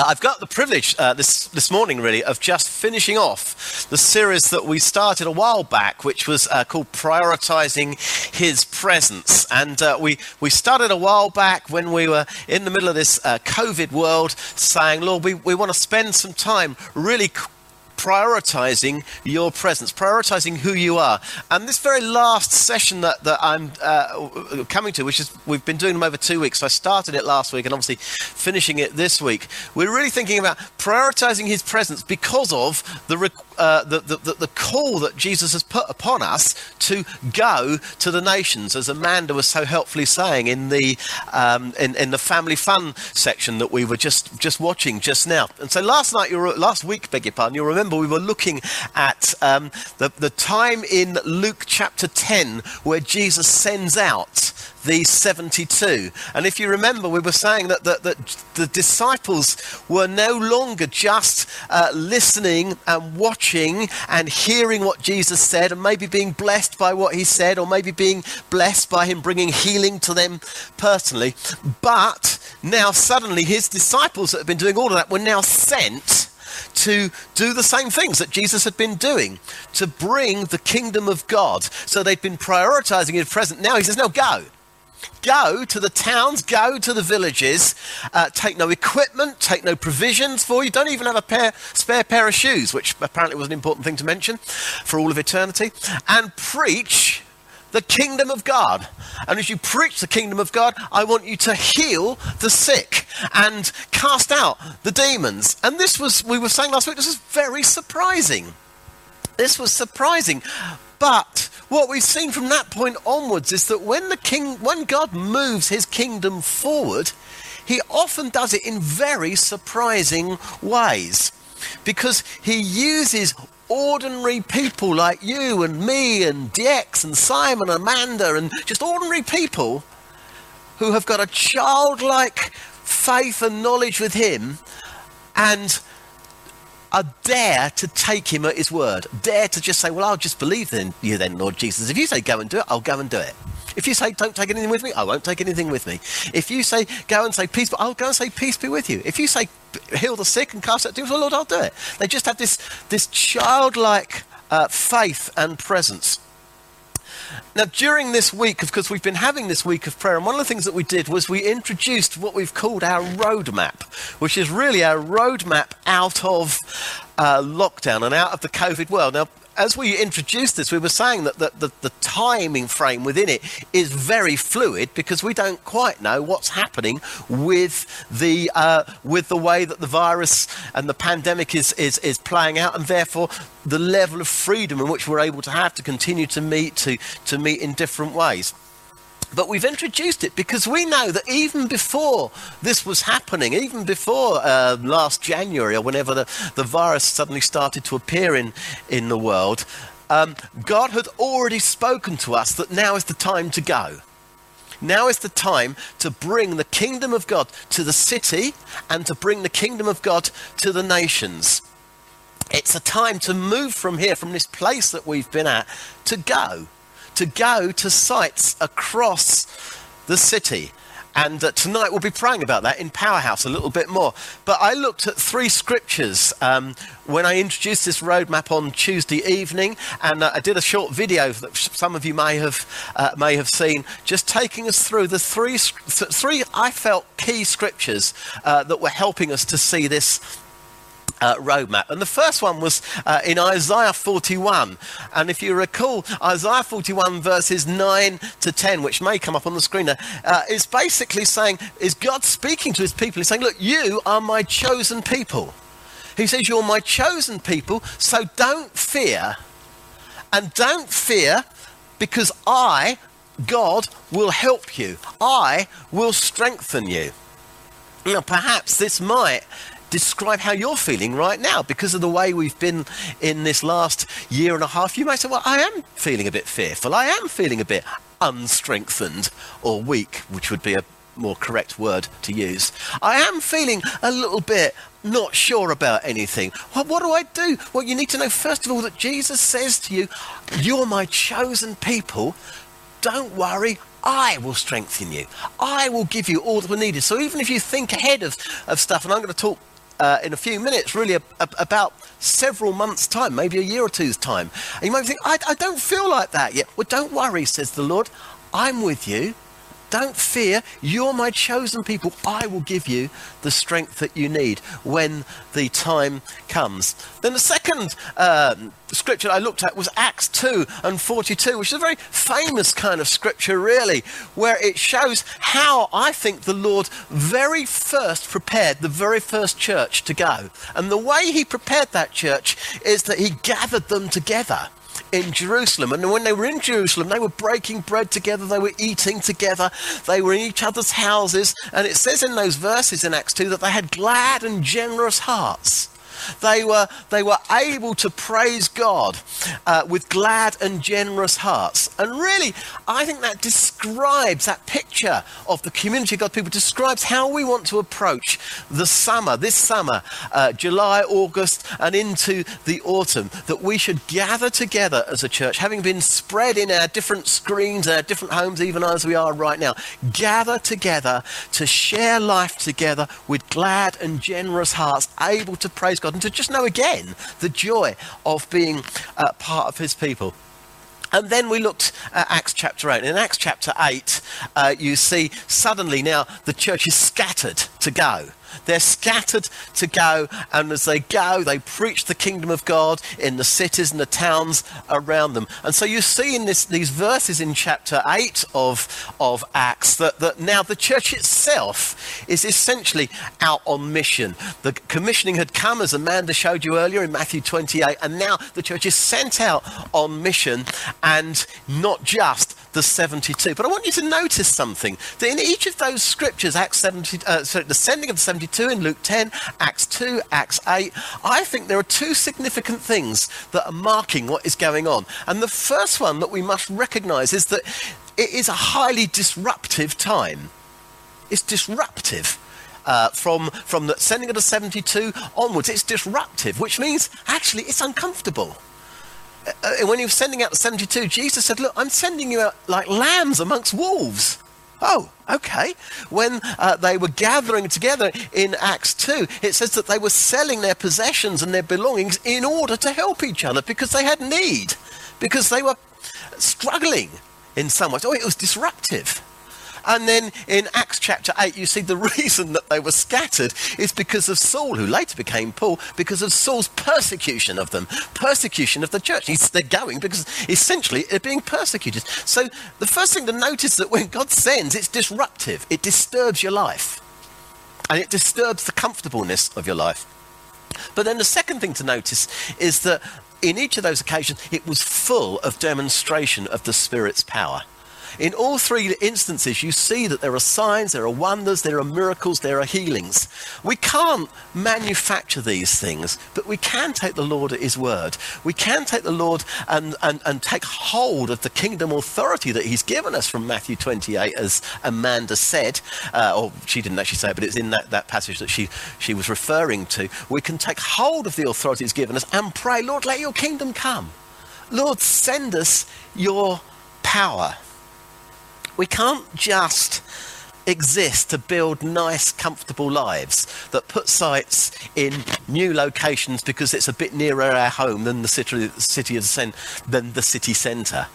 Uh, I've got the privilege uh, this this morning, really, of just finishing off the series that we started a while back, which was uh, called "Prioritizing His Presence." And uh, we we started a while back when we were in the middle of this uh, COVID world, saying, "Lord, we, we want to spend some time really." Prioritizing your presence, prioritizing who you are. And this very last session that, that I'm uh, coming to, which is we've been doing them over two weeks. So I started it last week and obviously finishing it this week. We're really thinking about prioritizing his presence because of the, uh, the, the, the, call that Jesus has put upon us to go to the nations, as Amanda was so helpfully saying in the, um, in, in the family fun section that we were just, just watching just now. And so last night, last week, beg your pardon, you'll remember remember we were looking at um, the, the time in Luke chapter 10 where Jesus sends out the 72. And if you remember, we were saying that, that, that the disciples were no longer just uh, listening and watching and hearing what Jesus said and maybe being blessed by what he said or maybe being blessed by him bringing healing to them personally. But now suddenly his disciples that have been doing all of that were now sent to do the same things that Jesus had been doing, to bring the kingdom of God. So they'd been prioritizing his present. Now he says, no, go. Go to the towns, go to the villages, uh, take no equipment, take no provisions for you. Don't even have a pair, spare pair of shoes, which apparently was an important thing to mention for all of eternity, and preach the kingdom of God. And as you preach the kingdom of God, I want you to heal the sick and cast out the demons. And this was, we were saying last week, this was very surprising. This was surprising. But what we've seen from that point onwards is that when the king, when God moves his kingdom forward, he often does it in very surprising ways because he uses ordinary people like you and me and Dex and Simon and Amanda and just ordinary people who have got a childlike faith and knowledge with him and are dare to take him at his word. Dare to just say, Well, I'll just believe in you then, Lord Jesus. If you say go and do it, I'll go and do it. If you say don't take anything with me, I won't take anything with me. If you say go and say peace, I'll go and say peace be with you. If you say heal the sick and cast out demons, well, Lord, I'll do it. They just have this this childlike uh, faith and presence. Now, during this week, of course, we've been having this week of prayer, and one of the things that we did was we introduced what we've called our roadmap, which is really our roadmap out of uh, lockdown and out of the COVID world. Now, as we introduced this, we were saying that the, the, the, timing frame within it is very fluid because we don't quite know what's happening with the uh, with the way that the virus and the pandemic is, is is playing out, and therefore the level of freedom in which we're able to have to continue to meet to to meet in different ways. But we've introduced it because we know that even before this was happening, even before uh, last January or whenever the, the virus suddenly started to appear in, in the world, um, God had already spoken to us that now is the time to go. Now is the time to bring the kingdom of God to the city and to bring the kingdom of God to the nations. It's a time to move from here, from this place that we've been at, to go to go to sites across the city. And uh, tonight we'll be praying about that in Powerhouse a little bit more. But I looked at three scriptures um, when I introduced this roadmap on Tuesday evening, and uh, I did a short video that some of you may have uh, may have seen, just taking us through the three three I felt key scriptures uh, that were helping us to see this uh, roadmap. And the first one was uh, in Isaiah 41. And if you recall, Isaiah 41, verses 9 to 10, which may come up on the screen there, uh, is basically saying, is God speaking to his people? He's saying, Look, you are my chosen people. He says, You're my chosen people, so don't fear. And don't fear because I, God, will help you. I will strengthen you. Now, perhaps this might describe how you're feeling right now because of the way we've been in this last year and a half. You might say, Well, I am feeling a bit fearful. I am feeling a bit unstrengthened or weak, which would be a more correct word to use. I am feeling a little bit not sure about anything. Well, what do I do? Well, you need to know, first of all, that Jesus says to you, You're my chosen people. Don't worry, I will strengthen you. I will give you all that we needed. So even if you think ahead of, of stuff, and I'm going to talk uh, in a few minutes, really, a, a, about several months' time, maybe a year or two's time. And you might think, I, I don't feel like that yet. Well, don't worry, says the Lord. I'm with you. Don't fear. You're my chosen people. I will give you the strength that you need when the time comes. Then the second um, scripture I looked at was Acts 2 and 42, which is a very famous kind of scripture, really, where it shows how I think the Lord very first prepared the very first church to go. And the way he prepared that church is that he gathered them together in Jerusalem. And when they were in Jerusalem, they were breaking bread together, they were eating together, they were in each other's houses. And it says in those verses in Acts 2 that they had glad and generous hearts. They were, they were able to praise God uh, with glad and generous hearts. And really, I think that describes that picture of the community of God. People, describes how we want to approach the summer, this summer, uh, July, August, and into the autumn, that we should gather together as a church, having been spread in our different screens, our different homes, even as we are right now, gather together to share life together with glad and generous hearts, able to praise God God and to just know again the joy of being uh, part of his people. And then we looked at Acts chapter 8. In Acts chapter 8, uh, you see suddenly now the church is scattered to go. They're scattered to go, and as they go, they preach the kingdom of God in the cities and the towns around them. And so you see in this, these verses in chapter 8 of, of Acts that, that now the church itself is essentially out on mission. The commissioning had come, as Amanda showed you earlier in Matthew 28, and now the church is sent out on mission and not just the 72. But I want you to notice something that in each of those scriptures, Acts 70, uh, sorry, the sending of the 72 in Luke 10, Acts 2, Acts 8, I think there are two significant things that are marking what is going on. And the first one that we must recognize is that it is a highly disruptive time. It's disruptive. Uh, from from the sending of the 72 onwards, it's disruptive, which means actually it's uncomfortable uh, when he was sending out the 72, Jesus said, Look, I'm sending you out like lambs amongst wolves. Oh, okay. When uh, they were gathering together in Acts 2, it says that they were selling their possessions and their belongings in order to help each other because they had need, because they were struggling in some ways. Oh, it was disruptive. And then in Acts chapter 8, you see the reason that they were scattered is because of Saul, who later became Paul, because of Saul's persecution of them, persecution of the church. He's, they're going because essentially they're being persecuted. So the first thing to notice that when God sends, it's disruptive, it disturbs your life, and it disturbs the comfortableness of your life. But then the second thing to notice is that in each of those occasions, it was full of demonstration of the Spirit's power. In all three instances, you see that there are signs, there are wonders, there are miracles, there are healings. We can't manufacture these things, but we can take the Lord at His word. We can take the Lord and, and, and take hold of the kingdom authority that He's given us from Matthew 28, as Amanda said, uh, or she didn't actually say it, but it's in that, that passage that she, she was referring to. We can take hold of the authority He's given us and pray, Lord, let your kingdom come. Lord, send us your power. We can't just exist to build nice, comfortable lives that put sites in new locations because it's a bit nearer our home than the city, city of than the city centre.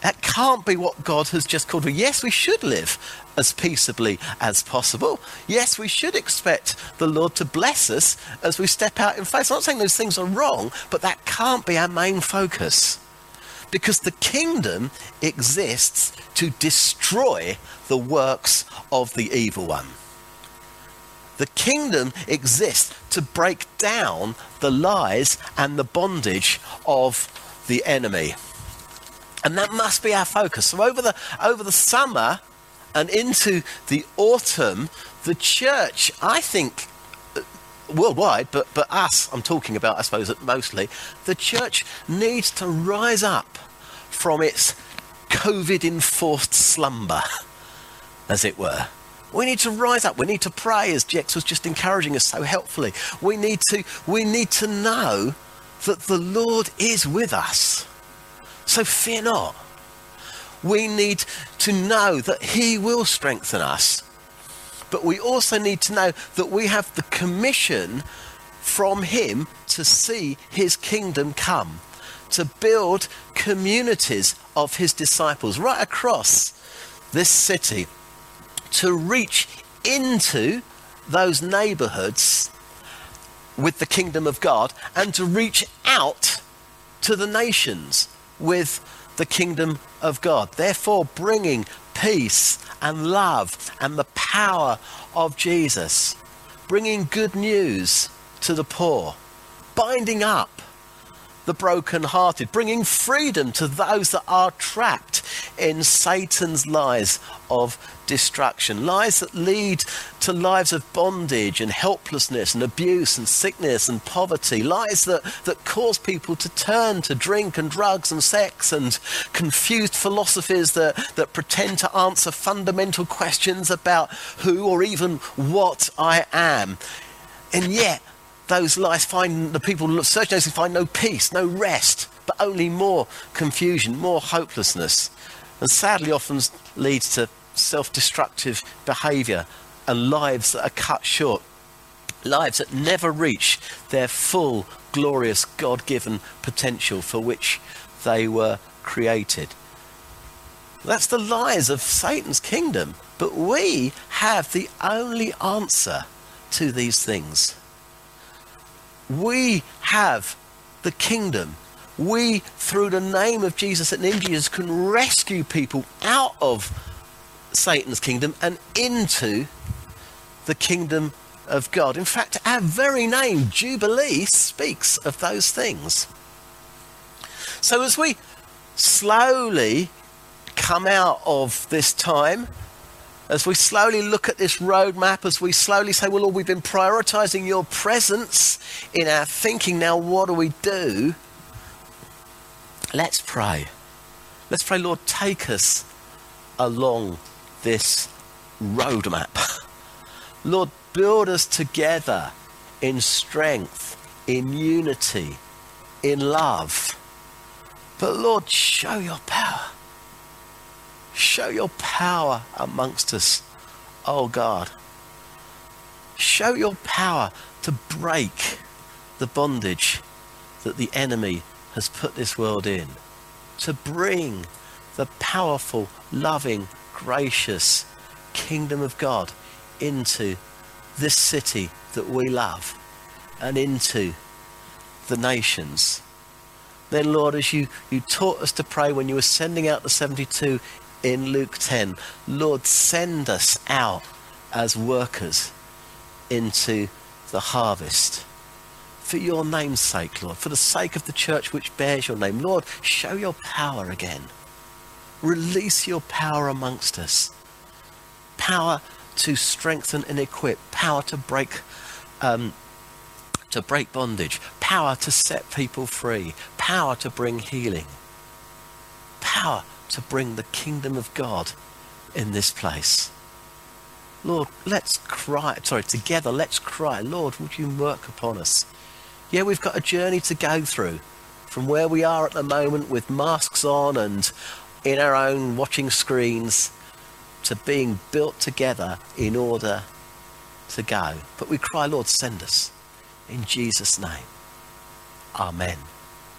That can't be what God has just called for. Yes, we should live as peaceably as possible. Yes, we should expect the Lord to bless us as we step out in faith. I'm not saying those things are wrong, but that can't be our main focus because the kingdom exists to destroy the works of the evil one. The kingdom exists to break down the lies and the bondage of the enemy. And that must be our focus. So over the over the summer and into the autumn, the church, I think, worldwide, but, but us, I'm talking about, I suppose, mostly, the church needs to rise up from its COVID enforced slumber, as it were. We need to rise up. We need to pray, as Jex was just encouraging us so helpfully. We need to, we need to know that the Lord is with us. So fear not. We need to know that He will strengthen us but we also need to know that we have the commission from Him to see His kingdom come, to build communities of His disciples right across this city, to reach into those neighborhoods with the kingdom of God and to reach out to the nations with the kingdom of God. Therefore, bringing peace and love and the power of Jesus, bringing good news to the poor, binding up the broken-hearted, bringing freedom to those that are trapped in Satan's lies of destruction, lies that lead to lives of bondage and helplessness and abuse and sickness and poverty, lies that, that cause people to turn to drink and drugs and sex and confused philosophies that, that pretend to answer fundamental questions about who or even what I am. And yet, those lies find the people searching those find no peace, no rest, but only more confusion, more hopelessness, and sadly often leads to self-destructive behaviour and lives that are cut short, lives that never reach their full, glorious, God-given potential for which they were created. That's the lies of Satan's kingdom, but we have the only answer to these things. We have the kingdom. We, through the name of Jesus and in Jesus, can rescue people out of Satan's kingdom and into the kingdom of God. In fact, our very name, Jubilee, speaks of those things. So as we slowly come out of this time as we slowly look at this roadmap, as we slowly say, Well, Lord, we've been prioritizing your presence in our thinking. Now, what do we do? Let's pray. Let's pray, Lord, take us along this roadmap. Lord, build us together in strength, in unity, in love. But Lord, show your power. Show your power amongst us, oh God. Show your power to break the bondage that the enemy has put this world in, to bring the powerful, loving, gracious kingdom of God into this city that we love and into the nations. Then, Lord, as you, you taught us to pray when you were sending out the 72 in Luke 10. Lord, send us out as workers into the harvest. For your name's sake, Lord, for the sake of the church which bears your name. Lord, show your power again. Release your power amongst us. Power to strengthen and equip, power to break um, to break bondage, power to set people free, power to bring healing, power to bring the kingdom of God in this place. Lord, let's cry. Sorry, together, let's cry. Lord, would you work upon us? Yeah, we've got a journey to go through from where we are at the moment with masks on and in our own watching screens to being built together in order to go. But we cry, Lord, send us. In Jesus' name. Amen.